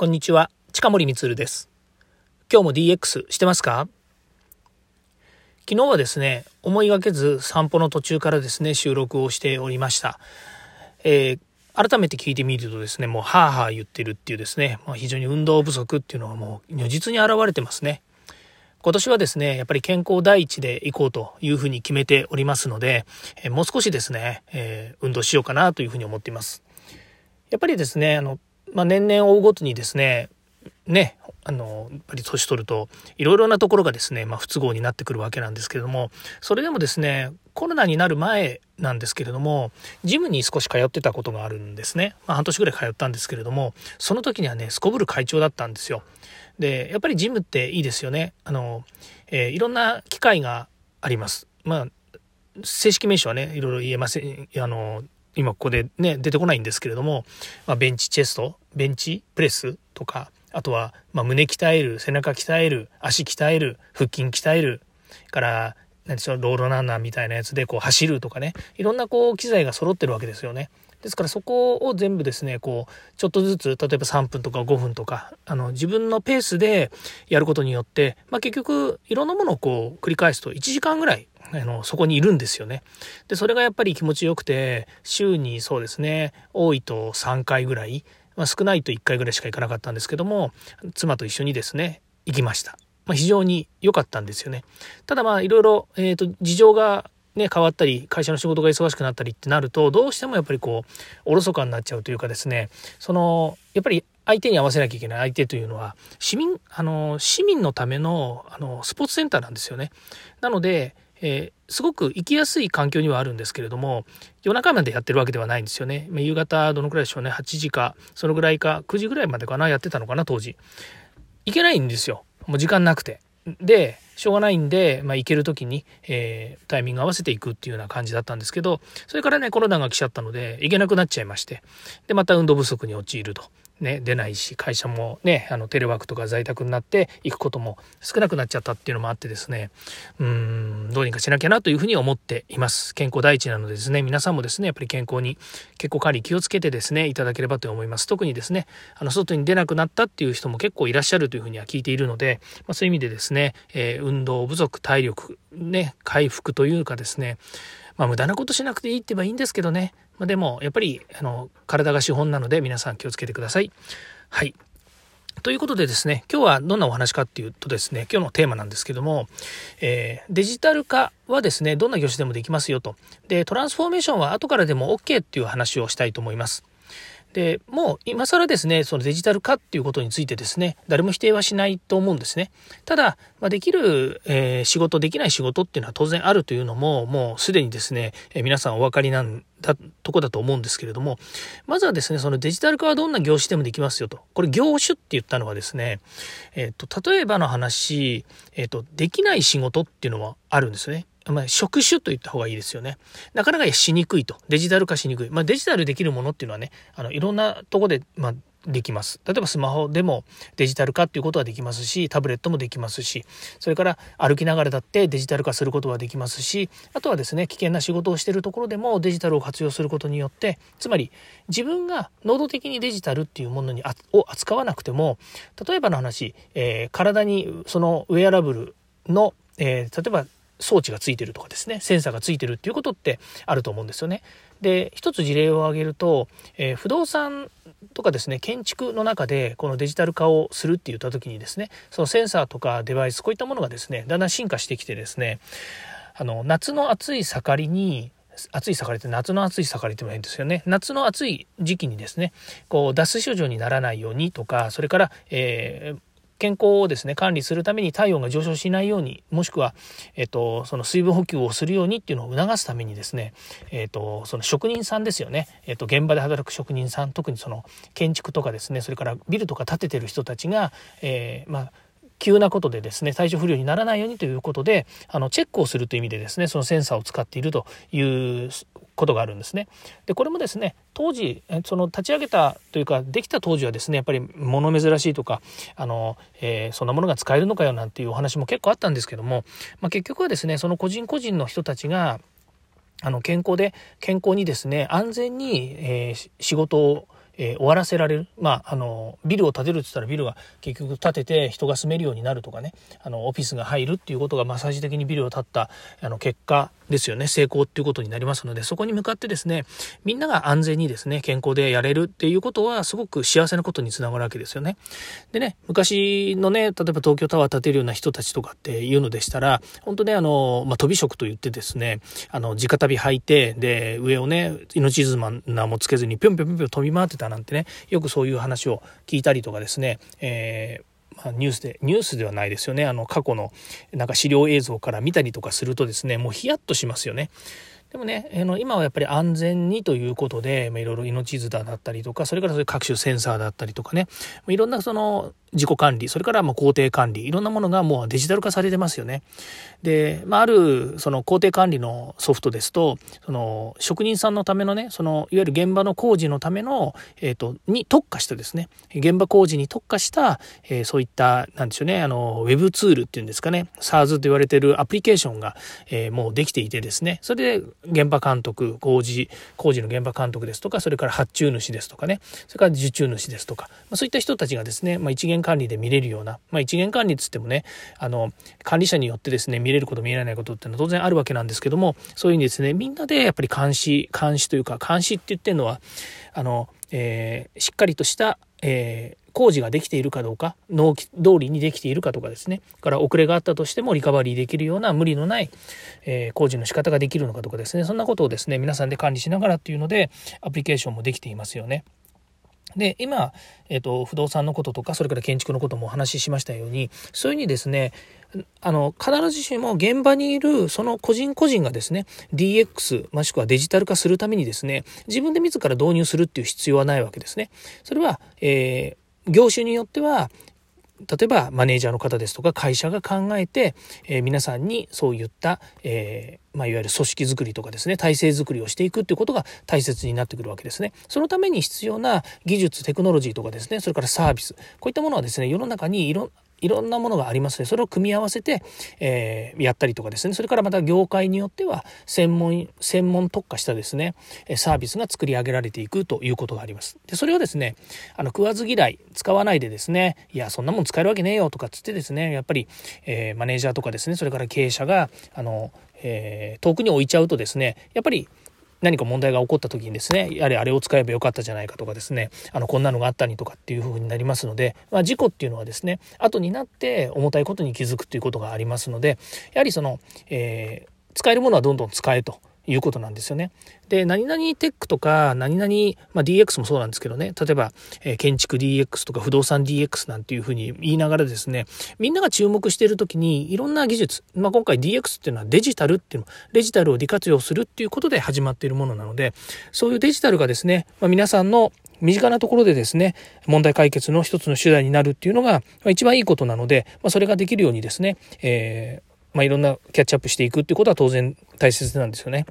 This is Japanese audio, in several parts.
こんにちは、近森光です。今日も DX してますか？昨日はですね、思いがけず散歩の途中からですね、収録をしておりました。えー、改めて聞いてみるとですね、もうハーハー言ってるっていうですね、まあ、非常に運動不足っていうのはもう如実に現れてますね。今年はですね、やっぱり健康第一で行こうというふうに決めておりますので、え、もう少しですね、えー、運動しようかなというふうに思っています。やっぱりですね、あの、まあ、年々追うごとにですねねあのやっぱり年取るといろいろなところがですね、まあ、不都合になってくるわけなんですけれどもそれでもですねコロナになる前なんですけれどもジムに少し通ってたことがあるんですね、まあ、半年ぐらい通ったんですけれどもその時にはねすこぶる会長だったんですよ。でやっぱりジムっていいですよね。あの、えー、いろんな機会があります。まあ正式名称はねいろいろ言えませんあの今ここでね出てこないんですけれども、まあ、ベンチチェストベンチプレスとかあとは、ま胸鍛える背中鍛える足鍛える腹筋鍛えるから何でしょうロードランナーみたいなやつでこう走るとかねいろんなこう機材が揃ってるわけですよね。ですからそこを全部ですねこうちょっとずつ例えば3分とか5分とかあの自分のペースでやることによって、まあ、結局いろんなものをこう繰り返すと1時間ぐらいあの、そこにいるんですよね。で、それがやっぱり気持ちよくて、週にそうですね、多いと3回ぐらい、まあ、少ないと1回ぐらいしか行かなかったんですけども、妻と一緒にですね、行きました。まあ、非常に良かったんですよね。ただまあ、いろいろ、えっ、ー、と、事情がね、変わったり、会社の仕事が忙しくなったりってなると、どうしてもやっぱりこう、おろそかになっちゃうというかですね、その、やっぱり相手に合わせなきゃいけない相手というのは、市民、あの、市民のための、あの、スポーツセンターなんですよね。なので、えー、すごく行きやすい環境にはあるんですけれども夜中までやってるわけではないんですよね、ま、夕方どのくらいでしょうね。8時かそのぐらいか9時ぐらいまでかなやってたのかな当時。行けないんですよ。もう時間なくて。でしょうがないんで、まあ、行ける時に、えー、タイミング合わせていくっていうような感じだったんですけどそれからねコロナが来ちゃったので行けなくなっちゃいまして。でまた運動不足に陥ると。ね、出ないし会社もねあのテレワークとか在宅になって行くことも少なくなっちゃったっていうのもあってですね。うんどうにかしなきゃなというふうに思っています。健康第一なのでですね。皆さんもですねやっぱり健康に健康管理気をつけてですねいただければと思います。特にですねあの外に出なくなったっていう人も結構いらっしゃるというふうには聞いているので、まあ、そういう意味でですね、えー、運動不足体力ね回復というかですねまあ無駄なことしなくていいって言えばいいんですけどねまあ、でもやっぱりあの体が資本なので皆さん気をつけてください。はい。ということでですね、今日はどんなお話かっていうとですね、今日のテーマなんですけども、えー、デジタル化はですね、どんな業種でもできますよと。で、トランスフォーメーションは後からでも OK っていう話をしたいと思います。で、もう今更ですね、そのデジタル化っていうことについてですね、誰も否定はしないと思うんですね。ただ、まあ、できる、えー、仕事、できない仕事っていうのは当然あるというのも、もうすでにですね、えー、皆さんお分かりなんだとこだと思うんですけれども、まずはですね、そのデジタル化はどんな業種でもできますよと。これ業種って言ったのはですね、えっ、ー、と、例えばの話、えっ、と、できない仕事っていうのはあるんですよね。まあ、職種と言った方がいいですよね。なかなかしにくいと。デジタル化しにくい。まあ、デジタルできるものっていうのはね、あの、いろんなとこで、まあ、できます。例えばスマホでもデジタル化っていうことはできますし、タブレットもできますし、それから歩きながらだってデジタル化することはできますし、あとはですね、危険な仕事をしているところでもデジタルを活用することによって、つまり自分が能動的にデジタルっていうものにを扱わなくても、例えばの話、えー、体にそのウェアラブルの、えー、例えば装置がついてるとかですねセンサーがついてるっていうことってあると思うんですよね。で一つ事例を挙げると、えー、不動産とかですね建築の中でこのデジタル化をするって言った時にですねそのセンサーとかデバイスこういったものがですねだんだん進化してきてですねあの夏の暑い盛りに暑い盛りって夏の暑い盛りってもいいんですよね夏の暑い時期にですねこう脱水症状にならないようにとかそれから、えー健康をですね、管理するために体温が上昇しないように、もしくは、えっと、その水分補給をするようにっていうのを促すためにですね、えっと、その職人さんですよね、えっと、現場で働く職人さん、特にその建築とかですね、それからビルとか建ててる人たちが、えー、まあ、急なことでですね体調不良にならないようにということであのチェックをするという意味でですねそのセンサーを使っているということがあるんですね。でこれもですね当時その立ち上げたというかできた当時はですねやっぱり物珍しいとかあの、えー、そんなものが使えるのかよなんていうお話も結構あったんですけども、まあ、結局はですねその個人個人の人たちがあの健康で健康にですね安全に、えー、仕事をえー、終わらせられる。まあ、あの、ビルを建てるって言ったらビルが結局建てて人が住めるようになるとかね、あの、オフィスが入るっていうことが、まあ、最終的にビルを建った、あの、結果ですよね、成功っていうことになりますので、そこに向かってですね、みんなが安全にですね、健康でやれるっていうことは、すごく幸せなことにつながるわけですよね。でね、昔のね、例えば東京タワー建てるような人たちとかっていうのでしたら、本当ね、あの、まあ、飛び職と言ってですね、あの、直旅履いて、で、上をね、命綱もつけずにぴょんぴょんぴょん飛び回ってたなんてね、よくそういう話を聞いたりとかですね、えー、ニュースで、ニュースではないですよね。あの、過去の、なんか資料映像から見たりとかするとですね、もうヒヤッとしますよね。でもね、あの今はやっぱり安全にということで、まあ、いろいろ命綱だったりとか、それからそういう各種センサーだったりとかね、いろんなその自己管理、それからまあ工程管理、いろんなものがもうデジタル化されてますよね。で、まあ、あるその工程管理のソフトですと、その職人さんのためのね、そのいわゆる現場の工事のための、えっ、ー、と、に特化したですね、現場工事に特化した、えー、そういった、なんでしょうね、あの、ウェブツールっていうんですかね、SARS と言われてるアプリケーションが、えー、もうできていてですね、それで現場監督、工事、工事の現場監督ですとか、それから発注主ですとかね、それから受注主ですとか、まあ、そういった人たちがですね、まあ、一元管理で見れるような、まあ、一元管理つってもねあの管理者によってですね見れること見れないことっていうのは当然あるわけなんですけどもそういうふうにですねみんなでやっぱり監視監視というか監視って言ってるのはあの、えー、しっかりとした、えー、工事ができているかどうか納期通りにできているかとかですねから遅れがあったとしてもリカバリーできるような無理のない、え、工事の仕方ができるのかとかですねそんなことをですね皆さんで管理しながらっていうのでアプリケーションもできていますよね。で、今、えっ、と、不動産のこととか、それから建築のこともお話ししましたように、そういうふうにですね、あの、必ずしも現場にいるその個人個人がですね、DX、もしくはデジタル化するためにですね、自分で自ら導入するっていう必要はないわけですね。それは、えー、業種によっては、例えばマネージャーの方ですとか会社が考えて、えー、皆さんにそういった、えー、まあ、いわゆる組織づくりとかですね体制づくりをしていくっていうことが大切になってくるわけですね。そのために必要な技術テクノロジーとかですねそれからサービスこういったものはですね世の中にいろいろんなものがありますので、それを組み合わせて、えー、やったりとかですね、それからまた業界によっては、専門、専門特化したですね、サービスが作り上げられていくということがあります。で、それをですね、あの、食わず嫌い、使わないでですね、いや、そんなもん使えるわけねえよとかつってですね、やっぱり、えー、マネージャーとかですね、それから経営者が、あの、えー、遠くに置いちゃうとですね、やっぱり何か問題が起こった時にですね、やはりあれを使えばよかったじゃないかとかですね、あの、こんなのがあったりとかっていう風になりますので、まあ、事故っていうのはですね、後になって重たいことに気づくということがありますので、やはりその、えー、使えるものはどんどん使えと。いうことなんですよね。で、何々テックとか、何々、まあ、DX もそうなんですけどね、例えば、えー、建築 DX とか不動産 DX なんていうふうに言いながらですね、みんなが注目している時に、いろんな技術、まあ、今回 DX っていうのはデジタルっていうの、デジタルを利活用するっていうことで始まっているものなので、そういうデジタルがですね、まあ、皆さんの身近なところでですね、問題解決の一つの手段になるっていうのが、まあ、一番いいことなので、まあ、それができるようにですね、えーまあ、いろんなキャッチアップしていくっていうことは当然大切なんですよね。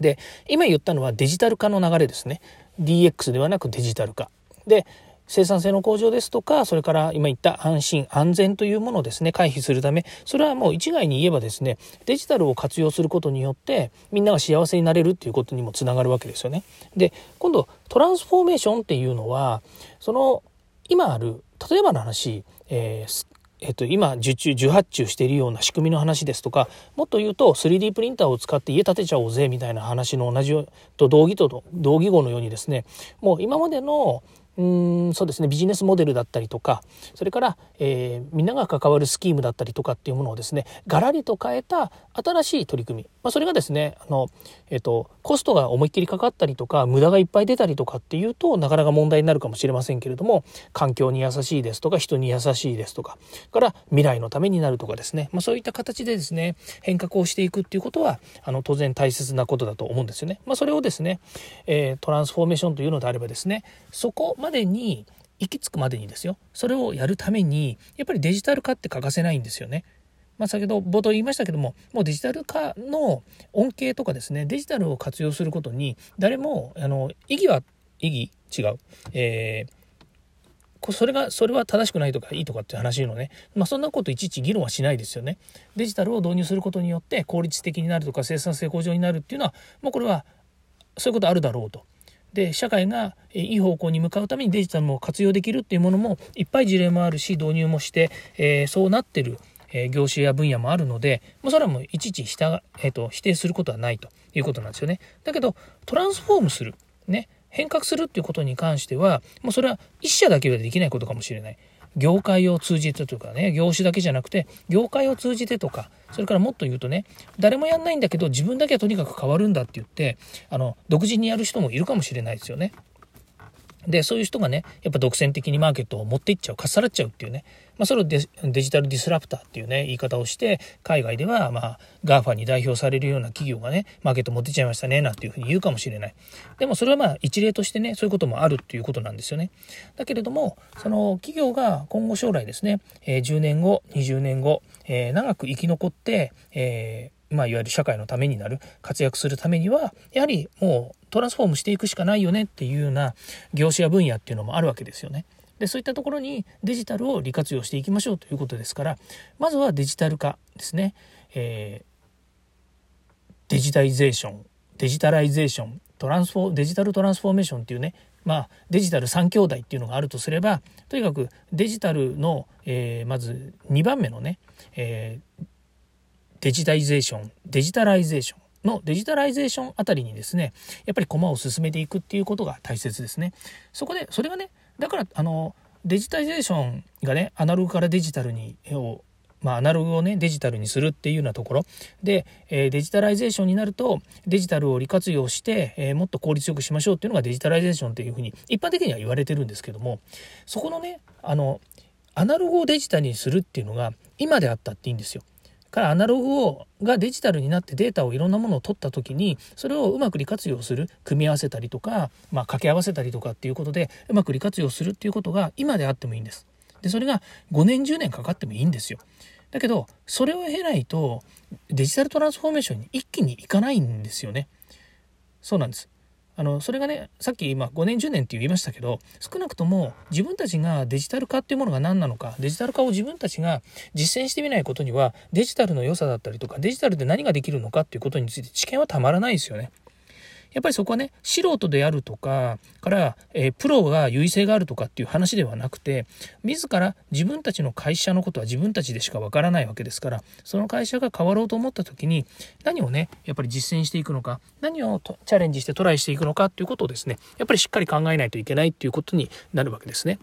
で、今言ったのはデジタル化の流れですね。DX ではなくデジタル化。で、生産性の向上ですとか、それから今言った安心、安全というものをですね、回避するため、それはもう一概に言えばですね、デジタルを活用することによって、みんなが幸せになれるっていうことにもつながるわけですよね。で、今度、トランスフォーメーションっていうのは、その、今ある、例えばの話、えー、えっと、今受注受発注しているような仕組みの話ですとかもっと言うと 3D プリンターを使って家建てちゃおうぜみたいな話の同じと同義と同義語のようにですねもう今までのうんそうですね。ビジネスモデルだったりとかそれから、えー、みんなが関わるスキームだったりとかっていうものをですねガラリと変えた新しい取り組み、まあ、それがですねあの、えーと、コストが思いっきりかかったりとか無駄がいっぱい出たりとかっていうとなかなか問題になるかもしれませんけれども環境に優しいですとか人に優しいですとかから未来のためになるとかですね、まあ、そういった形でですね変革をしていくっていうことはあの当然大切なことだと思うんですよね。まあ、それをですね、えー、トランスフォーメーションというのであればですねそこまでに行き着くまでにですよ。それをやるためにやっぱりデジタル化って欠かせないんですよね。まあ、先ほど冒頭言いましたけどももうデジタル化の恩恵とかですねデジタルを活用することに誰もあの意義は意義違う、えー、それがそれは正しくないとかいいとかっていう話のね、まあ、そんなこといちいち議論はしないですよね。デジタルを導入することによって効率的になるとか生産性向上になるっていうのはもうこれはそういうことあるだろうと。で社会がいい方向に向かうためにデジタルも活用できるっていうものもいっぱい事例もあるし導入もして、えー、そうなってる業種や分野もあるので、ま、それはもういちいち否,、えーと、否定することはないということなんですよね。だけどトランスフォームする、ね、変革するっていうことに関してはもうそれは1社だけではできないことかもしれない。業界を通じてというかね業種だけじゃなくて業界を通じてとかそれからもっと言うとね誰もやんないんだけど自分だけはとにかく変わるんだって言ってあの独自にやる人もいるかもしれないですよね。でそういう人がねやっぱ独占的にマーケットを持っていっちゃうかっさらっちゃうっていうね、まあ、それをデジタルディスラプターっていうね言い方をして海外ではまあ GAFA に代表されるような企業がねマーケット持ってちゃいましたねなんていうふうに言うかもしれないでもそれはまあ一例としてねそういうこともあるっていうことなんですよねだけれどもその企業が今後将来ですね、えー、10年後20年後、えー、長く生き残って、えーまあ、いわゆる社会のためになる活躍するためにはやはりもうトランスフォームしていくしかないよねっていうような業種や分野っていうのもあるわけですよね。でそういったところにデジタルを利活用していきましょうということですからまずはデジタル化ですね、えー、デジタリゼーションデジタライゼーショントランスフォデジタルトランスフォーメーションっていうねまあ、デジタル3兄弟っていうのがあるとすればとにかくデジタルの、えー、まず2番目のね、えー、デジタイゼーションデジタライゼーションのデジタライゼーションあたりにですねやっぱり駒を進めていくっていうことが大切ですね。そこでそれがねだからあのデジタイゼーションがねアナログからデジタルにをまあ、アナログをねデジタルにするっていうようなところで、えー、デジタライゼーションになるとデジタルを利活用して、えー、もっと効率よくしましょうっていうのがデジタライゼーションっていうふうに一般的には言われてるんですけどもそこのねあのアナログをデジタルにするっていうのが今であったっていいんですよ。からアナログをがデジタルになってデータをいろんなものを取った時にそれをうまく利活用する組み合わせたりとか、まあ、掛け合わせたりとかっていうことでうまく利活用するっていうことが今であってもいいんです。でそれが5年10年かかってもいいんですよ。だけどそれを経ないとデジタルトランスフォーメーションに一気にいかないんですよね。そうなんです。あのそれがねさっき今5年10年って言いましたけど少なくとも自分たちがデジタル化っていうものが何なのかデジタル化を自分たちが実践してみないことにはデジタルの良さだったりとかデジタルで何ができるのかっていうことについて知見はたまらないですよね。やっぱりそこはね素人であるとかから、えー、プロが優位性があるとかっていう話ではなくて自ら自分たちの会社のことは自分たちでしかわからないわけですからその会社が変わろうと思った時に何をねやっぱり実践していくのか何をチャレンジしてトライしていくのかっていうことをですねやっぱりしっかり考えないといけないっていうことになるわけですね。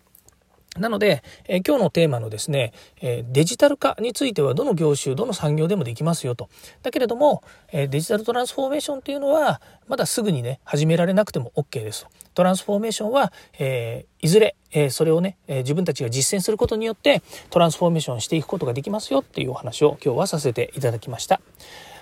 なので、えー、今日のテーマのですね、えー、デジタル化についてはどの業種、どの産業でもできますよと。だけれども、えー、デジタルトランスフォーメーションというのは、まだすぐにね、始められなくても OK ですと。トランスフォーメーションは、えいずれ、えそれをね、え自分たちが実践することによって、トランスフォーメーションしていくことができますよっていうお話を今日はさせていただきました。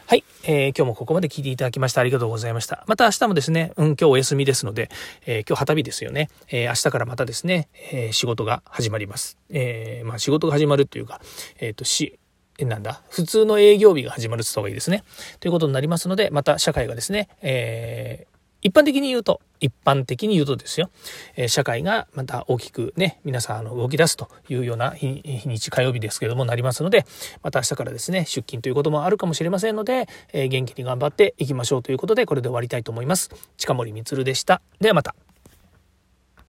はい、えー、今日もここまで聞いていただきましてありがとうございました。また明日もですね、うん、今日お休みですので、えー、今日旗日ですよね。えー、明日からまたですね、えー、仕事が始まります。えー、まあ仕事が始まるというか、えっ、ー、と、し、なんだ、普通の営業日が始まるって言った方がいいですね。ということになりますので、また社会がですね、えー、一般的に言うと、一般的に言うとですよ、えー、社会がまた大きくね、皆さんあの動き出すというような日にち火曜日ですけれどもなりますので、また明日からですね、出勤ということもあるかもしれませんので、えー、元気に頑張っていきましょうということで、これで終わりたいと思います。近森光でした。ではまた。